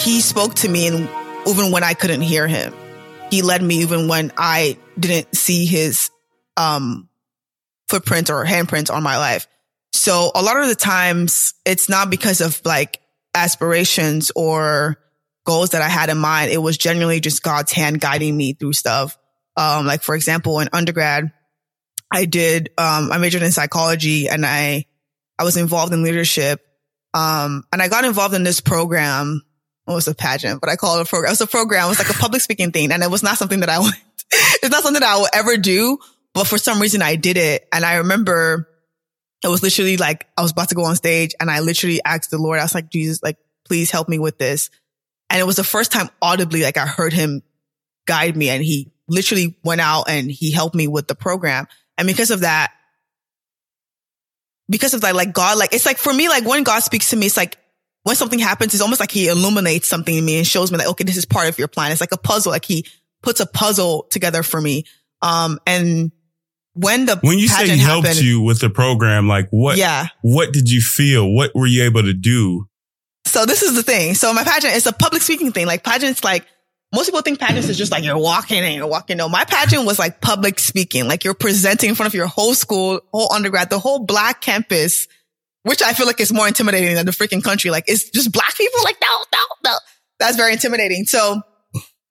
He spoke to me and even when I couldn't hear him. He led me even when I didn't see his um footprint or handprint on my life. So a lot of the times it's not because of like aspirations or goals that I had in mind. It was genuinely just God's hand guiding me through stuff. Um, like for example, in undergrad, I did, um, I majored in psychology and I, I was involved in leadership. Um, and I got involved in this program. It was a pageant, but I call it a program. It was a program. It was like a public speaking thing. And it was not something that I would, it's not something that I would ever do. But for some reason I did it. And I remember it was literally like I was about to go on stage and I literally asked the Lord, I was like, Jesus, like, please help me with this. And it was the first time audibly, like I heard him guide me and he literally went out and he helped me with the program. And because of that, because of that, like God, like it's like for me, like when God speaks to me, it's like when something happens, it's almost like he illuminates something in me and shows me like, okay, this is part of your plan. It's like a puzzle. Like he puts a puzzle together for me. Um, and when the when you say he helped happened, you with the program, like what? Yeah. What did you feel? What were you able to do? So this is the thing. So my pageant is a public speaking thing. Like pageants, like most people think pageants is just like you're walking and you're walking. No, my pageant was like public speaking. Like you're presenting in front of your whole school, whole undergrad, the whole black campus, which I feel like is more intimidating than the freaking country. Like it's just black people. Like no, no, no. That's very intimidating. So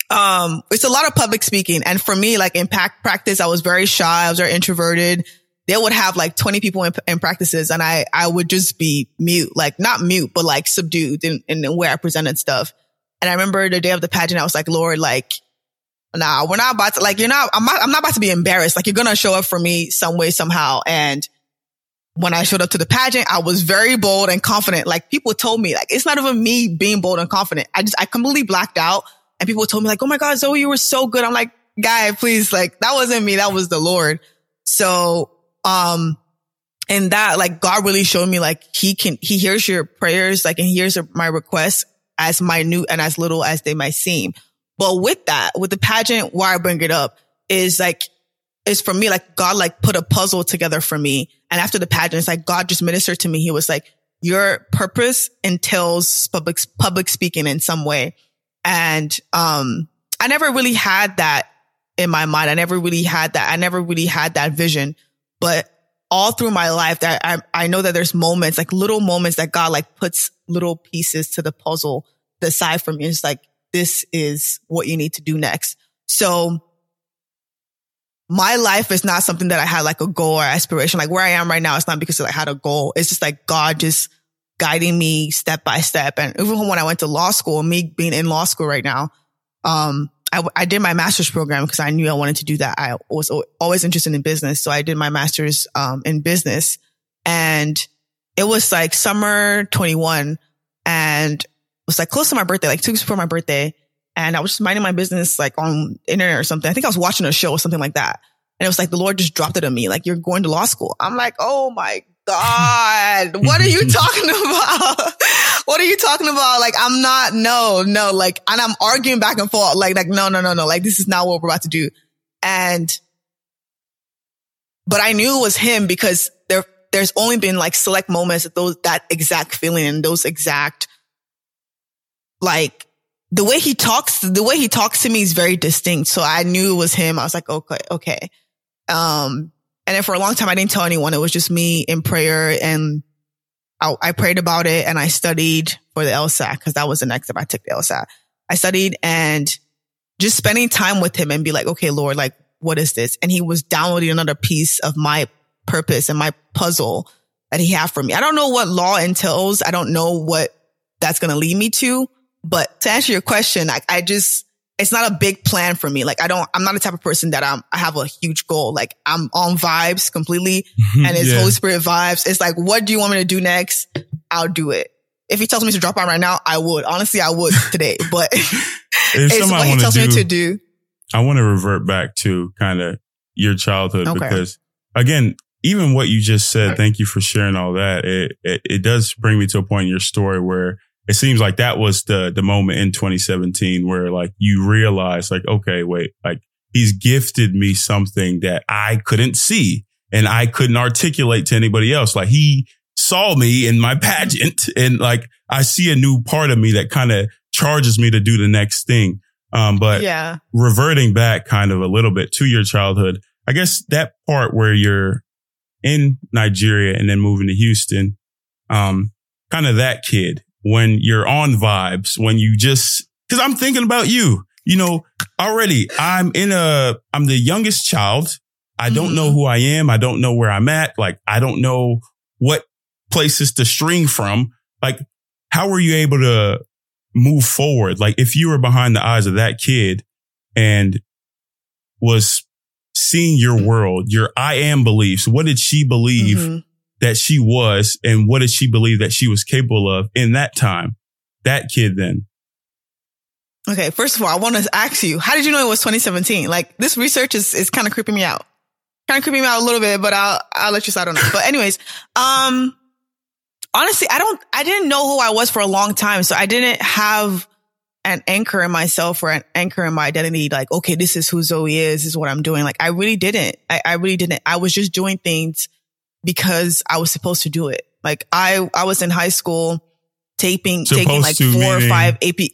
um, it's a lot of public speaking. And for me, like in pack practice, I was very shy. I was very introverted. They would have like 20 people in, in practices and I, I would just be mute, like not mute, but like subdued in, in where I presented stuff. And I remember the day of the pageant, I was like, Lord, like, nah, we're not about to, like, you're not, I'm not, I'm not about to be embarrassed. Like, you're going to show up for me some way, somehow. And when I showed up to the pageant, I was very bold and confident. Like people told me, like, it's not even me being bold and confident. I just, I completely blacked out and people told me like, Oh my God, Zoe, you were so good. I'm like, guy, please, like that wasn't me. That was the Lord. So, um, and that like God really showed me like he can, he hears your prayers, like, and hears my requests as minute and as little as they might seem. But with that, with the pageant, why I bring it up is like, is for me, like God like put a puzzle together for me. And after the pageant, it's like God just ministered to me. He was like, your purpose entails public, public speaking in some way. And, um, I never really had that in my mind. I never really had that. I never really had that vision, but all through my life that I, I know that there's moments, like little moments that God like puts little pieces to the puzzle aside from me. It's like, this is what you need to do next. So my life is not something that I had like a goal or aspiration. Like where I am right now, it's not because I had a goal. It's just like God just guiding me step by step. And even when I went to law school, me being in law school right now, um, I, I did my master's program because I knew I wanted to do that. I was always interested in business. So I did my master's, um, in business and it was like summer 21 and it was like close to my birthday, like two weeks before my birthday. And I was just minding my business like on internet or something. I think I was watching a show or something like that. And it was like the Lord just dropped it on me, like you're going to law school. I'm like, oh my God, what are you talking about? what are you talking about? Like, I'm not, no, no, like, and I'm arguing back and forth. Like, like, no, no, no, no. Like, this is not what we're about to do. And, but I knew it was him because there's only been like select moments of those, that exact feeling and those exact, like, the way he talks, the way he talks to me is very distinct. So I knew it was him. I was like, okay, okay. Um, and then for a long time, I didn't tell anyone. It was just me in prayer and I, I prayed about it and I studied for the LSAT because that was the next step. I took the LSAT. I studied and just spending time with him and be like, okay, Lord, like, what is this? And he was downloading another piece of my purpose and my puzzle that he had for me. I don't know what law entails. I don't know what that's going to lead me to. But to answer your question, I, I just, it's not a big plan for me. Like I don't, I'm not the type of person that I'm, I have a huge goal. Like I'm on vibes completely and it's yeah. Holy Spirit vibes. It's like, what do you want me to do next? I'll do it. If he tells me to drop out right now, I would. Honestly, I would today, but it's what he tells do, me to do. I want to revert back to kind of your childhood okay. because again, even what you just said, thank you for sharing all that. It, it, it does bring me to a point in your story where it seems like that was the the moment in 2017 where like you realize like okay wait like he's gifted me something that I couldn't see and I couldn't articulate to anybody else like he saw me in my pageant and like I see a new part of me that kind of charges me to do the next thing. Um, but yeah, reverting back kind of a little bit to your childhood, I guess that part where you're in Nigeria and then moving to Houston, um, kind of that kid when you're on vibes, when you just, cause I'm thinking about you, you know, already I'm in a, I'm the youngest child. I don't mm-hmm. know who I am. I don't know where I'm at. Like, I don't know what places to string from. Like, how were you able to move forward? Like, if you were behind the eyes of that kid and was seeing your world, your I am beliefs, what did she believe mm-hmm. that she was? And what did she believe that she was capable of in that time? That kid then. Okay. First of all, I want to ask you, how did you know it was 2017? Like this research is, is kind of creeping me out. Kind of creeping me out a little bit, but I'll, I'll let you slide on it. But anyways, um, honestly, I don't, I didn't know who I was for a long time. So I didn't have an anchor in myself or an anchor in my identity. Like, okay, this is who Zoe is. This is what I'm doing. Like, I really didn't. I, I really didn't. I was just doing things because I was supposed to do it. Like I, I was in high school taping, supposed taking like four or five AP,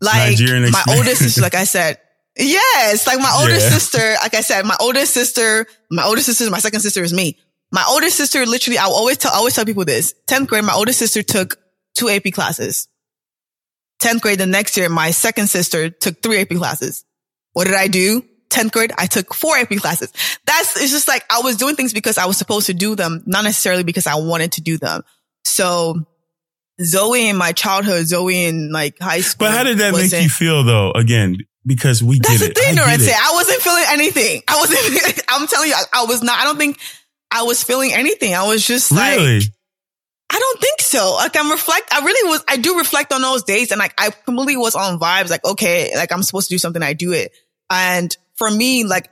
like my oldest sister, like I said, yes, like my older yeah. sister, like I said, my oldest sister, my older sister, my second sister is me. My older sister, literally, I always tell, I always tell people this. 10th grade, my older sister took two AP classes. 10th grade, the next year, my second sister took three AP classes. What did I do? 10th grade, I took four AP classes. That's, it's just like I was doing things because I was supposed to do them, not necessarily because I wanted to do them. So Zoe in my childhood, Zoe in like high school. But how did that make you feel though? Again, because we That's get the thing, I, I wasn't feeling anything. I wasn't, I'm telling you, I, I, was not, I don't think I was feeling anything. I was just really? like, I don't think so. Like I'm reflect, I really was, I do reflect on those days and like I completely was on vibes. Like, okay, like I'm supposed to do something. I do it. And for me, like,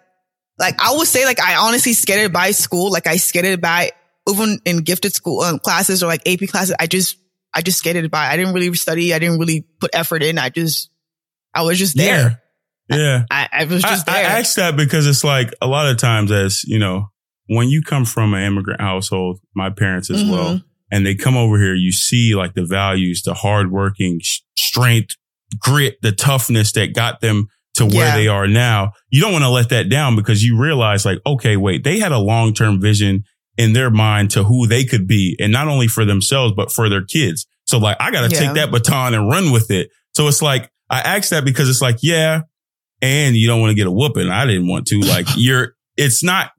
like I would say like I honestly skated by school. Like I skated by even in gifted school um, classes or like AP classes. I just, I just skated by. I didn't really study. I didn't really put effort in. I just, I was just there. Yeah. yeah. I, I, was just I, there. I asked that because it's like a lot of times as, you know, when you come from an immigrant household, my parents as mm-hmm. well, and they come over here, you see like the values, the hardworking strength, grit, the toughness that got them to where yeah. they are now. You don't want to let that down because you realize like, okay, wait, they had a long-term vision in their mind to who they could be and not only for themselves, but for their kids. So like, I got to yeah. take that baton and run with it. So it's like, I asked that because it's like, yeah, and you don't want to get a whooping. I didn't want to like, you're, it's not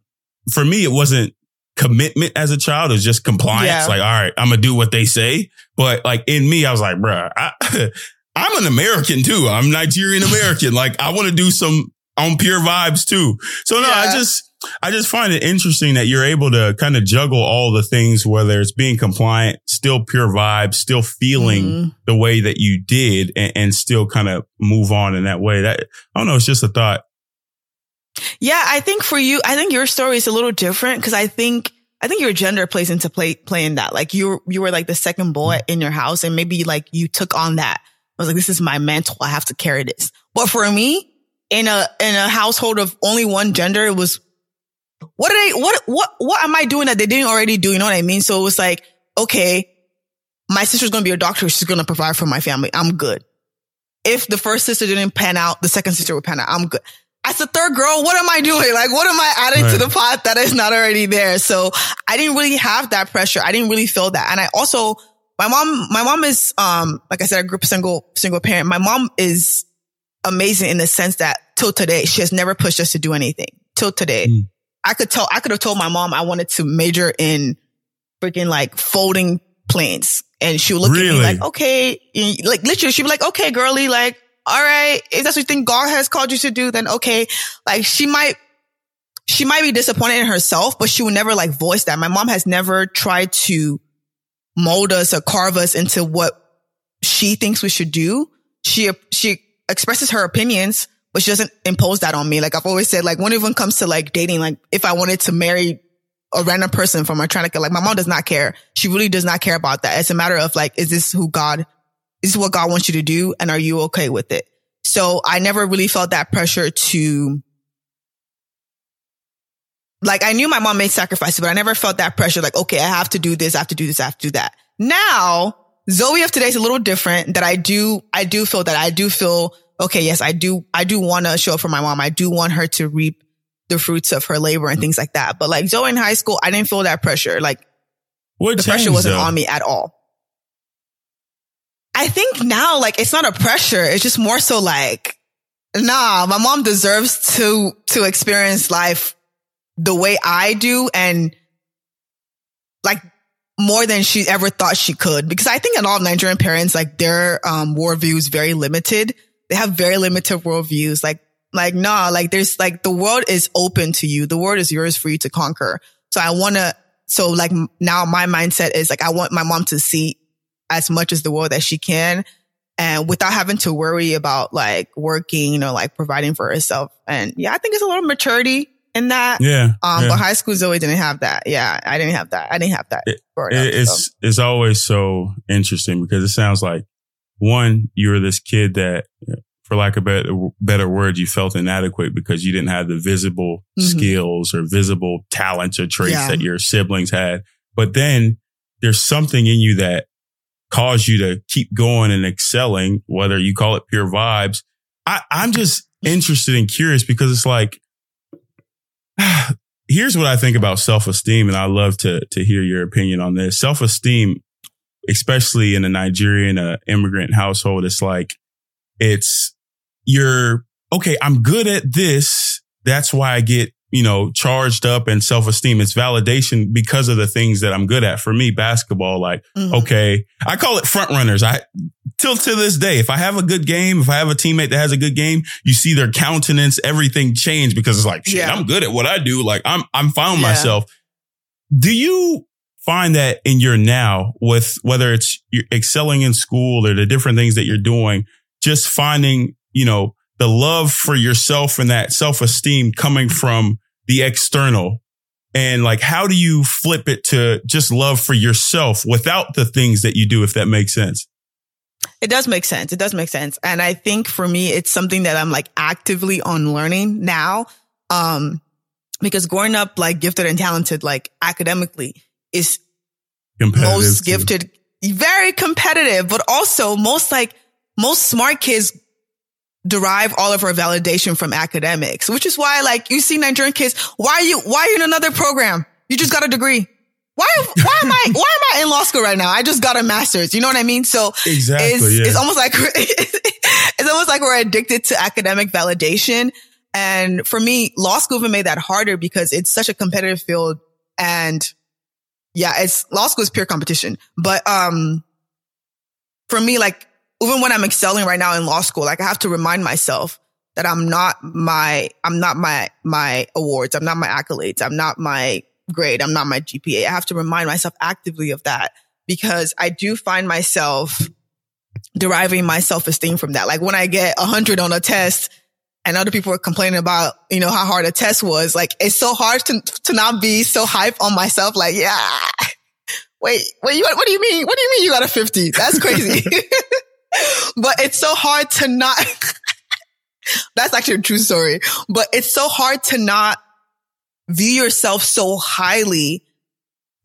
for me, it wasn't commitment as a child. Was just compliance. Yeah. Like, all right, I'm gonna do what they say. But like in me, I was like, bruh, I, I'm an American too. I'm Nigerian American. like I want to do some on pure vibes too. So no, yeah. I just, I just find it interesting that you're able to kind of juggle all the things, whether it's being compliant, still pure vibes, still feeling mm-hmm. the way that you did and, and still kind of move on in that way. That, I don't know. It's just a thought. Yeah, I think for you, I think your story is a little different because I think I think your gender plays into play playing that. Like you you were like the second boy mm-hmm. in your house, and maybe like you took on that. I was like, this is my mantle. I have to carry this. But for me, in a in a household of only one gender, it was what are they what what what am I doing that they didn't already do? You know what I mean? So it was like, okay, my sister's gonna be a doctor. She's gonna provide for my family. I'm good. If the first sister didn't pan out, the second sister would pan out. I'm good as a third girl, what am I doing? Like, what am I adding right. to the pot that is not already there? So I didn't really have that pressure. I didn't really feel that. And I also, my mom, my mom is, um, like I said, I grew up single, single parent. My mom is amazing in the sense that till today, she has never pushed us to do anything till today. Mm. I could tell, I could have told my mom I wanted to major in freaking like folding planes. And she would look really? at me like, okay, like literally, she'd be like, okay, girly, like, all right, if that's what you think God has called you to do, then okay. Like she might, she might be disappointed in herself, but she will never like voice that. My mom has never tried to mold us or carve us into what she thinks we should do. She, she expresses her opinions, but she doesn't impose that on me. Like I've always said, like when it even comes to like dating, like if I wanted to marry a random person from my trying to like my mom does not care. She really does not care about that. It's a matter of like, is this who God this is what God wants you to do. And are you okay with it? So I never really felt that pressure to like I knew my mom made sacrifices, but I never felt that pressure. Like, okay, I have to do this. I have to do this. I have to do that. Now Zoe of today is a little different that I do, I do feel that I do feel, okay, yes, I do, I do want to show up for my mom. I do want her to reap the fruits of her labor and things like that. But like Zoe in high school, I didn't feel that pressure. Like what the pressure wasn't though? on me at all. I think now, like, it's not a pressure. It's just more so like, nah, my mom deserves to, to experience life the way I do and like more than she ever thought she could. Because I think a lot of Nigerian parents, like their, um, worldview is very limited. They have very limited worldviews. Like, like, nah, like there's like the world is open to you. The world is yours for you to conquer. So I want to, so like now my mindset is like, I want my mom to see as much as the world that she can and without having to worry about like working or like providing for herself. And yeah, I think it's a little maturity in that. Yeah. Um, yeah. but high school Zoe didn't have that. Yeah. I didn't have that. I didn't have that. It- up, it's so. it's always so interesting because it sounds like one, you were this kid that, for lack of better, better word, you felt inadequate because you didn't have the visible Mhm. skills or visible talents or traits Yeah. that your siblings had. But then there's something in you that caused you to keep going and excelling, whether you call it pure vibes. I, I'm just interested and curious because it's like, here's what I think about self-esteem. And I love to, to hear your opinion on this. Self-esteem, especially in a Nigerian uh, immigrant household, it's like, it's you're okay. I'm good at this. That's why I get, you know, charged up and self-esteem. It's validation because of the things that I'm good at. For me, basketball, like, Mhm. okay, I call it front runners. I till to this day, if I have a good game, if I have a teammate that has a good game, you see their countenance, everything change because it's like, shit, Yeah. I'm good at what I do. Like I'm, I'm found Yeah. myself. Do you find that in your now with whether it's you're excelling in school or the different things that you're doing, just finding, you know, the love for yourself and that self esteem coming from the external and like, how do you flip it to just love for yourself without the things that you do, if that makes sense? It does make sense. It does make sense. And I think for me, it's something that I'm like actively unlearning now. Um, because growing up like gifted and talented, like academically is most too. gifted, very competitive, but also most like most smart kids derive all of our validation from academics, which is why like you see Nigerian kids, why are you, why are you in another program? You just got a degree. Why, why am I, why am I in law school right now? I just got a master's. You know what I mean? So Exactly. it's, yeah. it's almost like, it's almost like we're addicted to academic validation. And for me, law school even made that harder because it's such a competitive field and yeah, it's law school is pure competition. But, um, for me, like, even when I'm excelling right now in law school, like I have to remind myself that I'm not my, I'm not my, my awards. I'm not my accolades. I'm not my grade. I'm not my GPA. I have to remind myself actively of that because I do find myself deriving my self-esteem from that. Like when I get a hundred on a test and other people are complaining about, you know, how hard a test was, like it's so hard to, to not be so hype on myself. Like, yeah, wait, wait, what do you mean? What do you mean you got a 50? That's crazy. but it's so hard to not, that's actually a true story, but it's so hard to not view yourself so highly,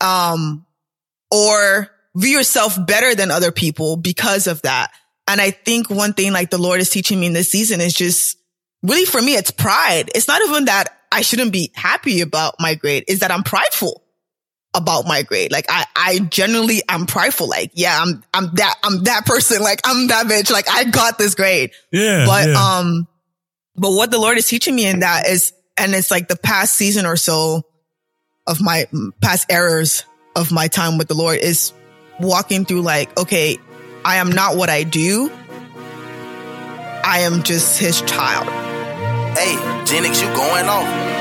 um, or view yourself better than other people because of that. And I think one thing like the Lord is teaching me in this season is just really for me, it's pride. It's not even that I shouldn't be happy about my grade is that I'm prideful about my grade. Like I, I generally am prideful. Like, yeah, I'm, I'm that, I'm that person. Like I'm that bitch. Like I got this grade. yeah. But, yeah. um, but what the Lord is teaching me in that is, and it's like the past season or so of my past errors of my time with the Lord is walking through like, okay, I am not what I do. I am just his child. Hey, Genix, you going off.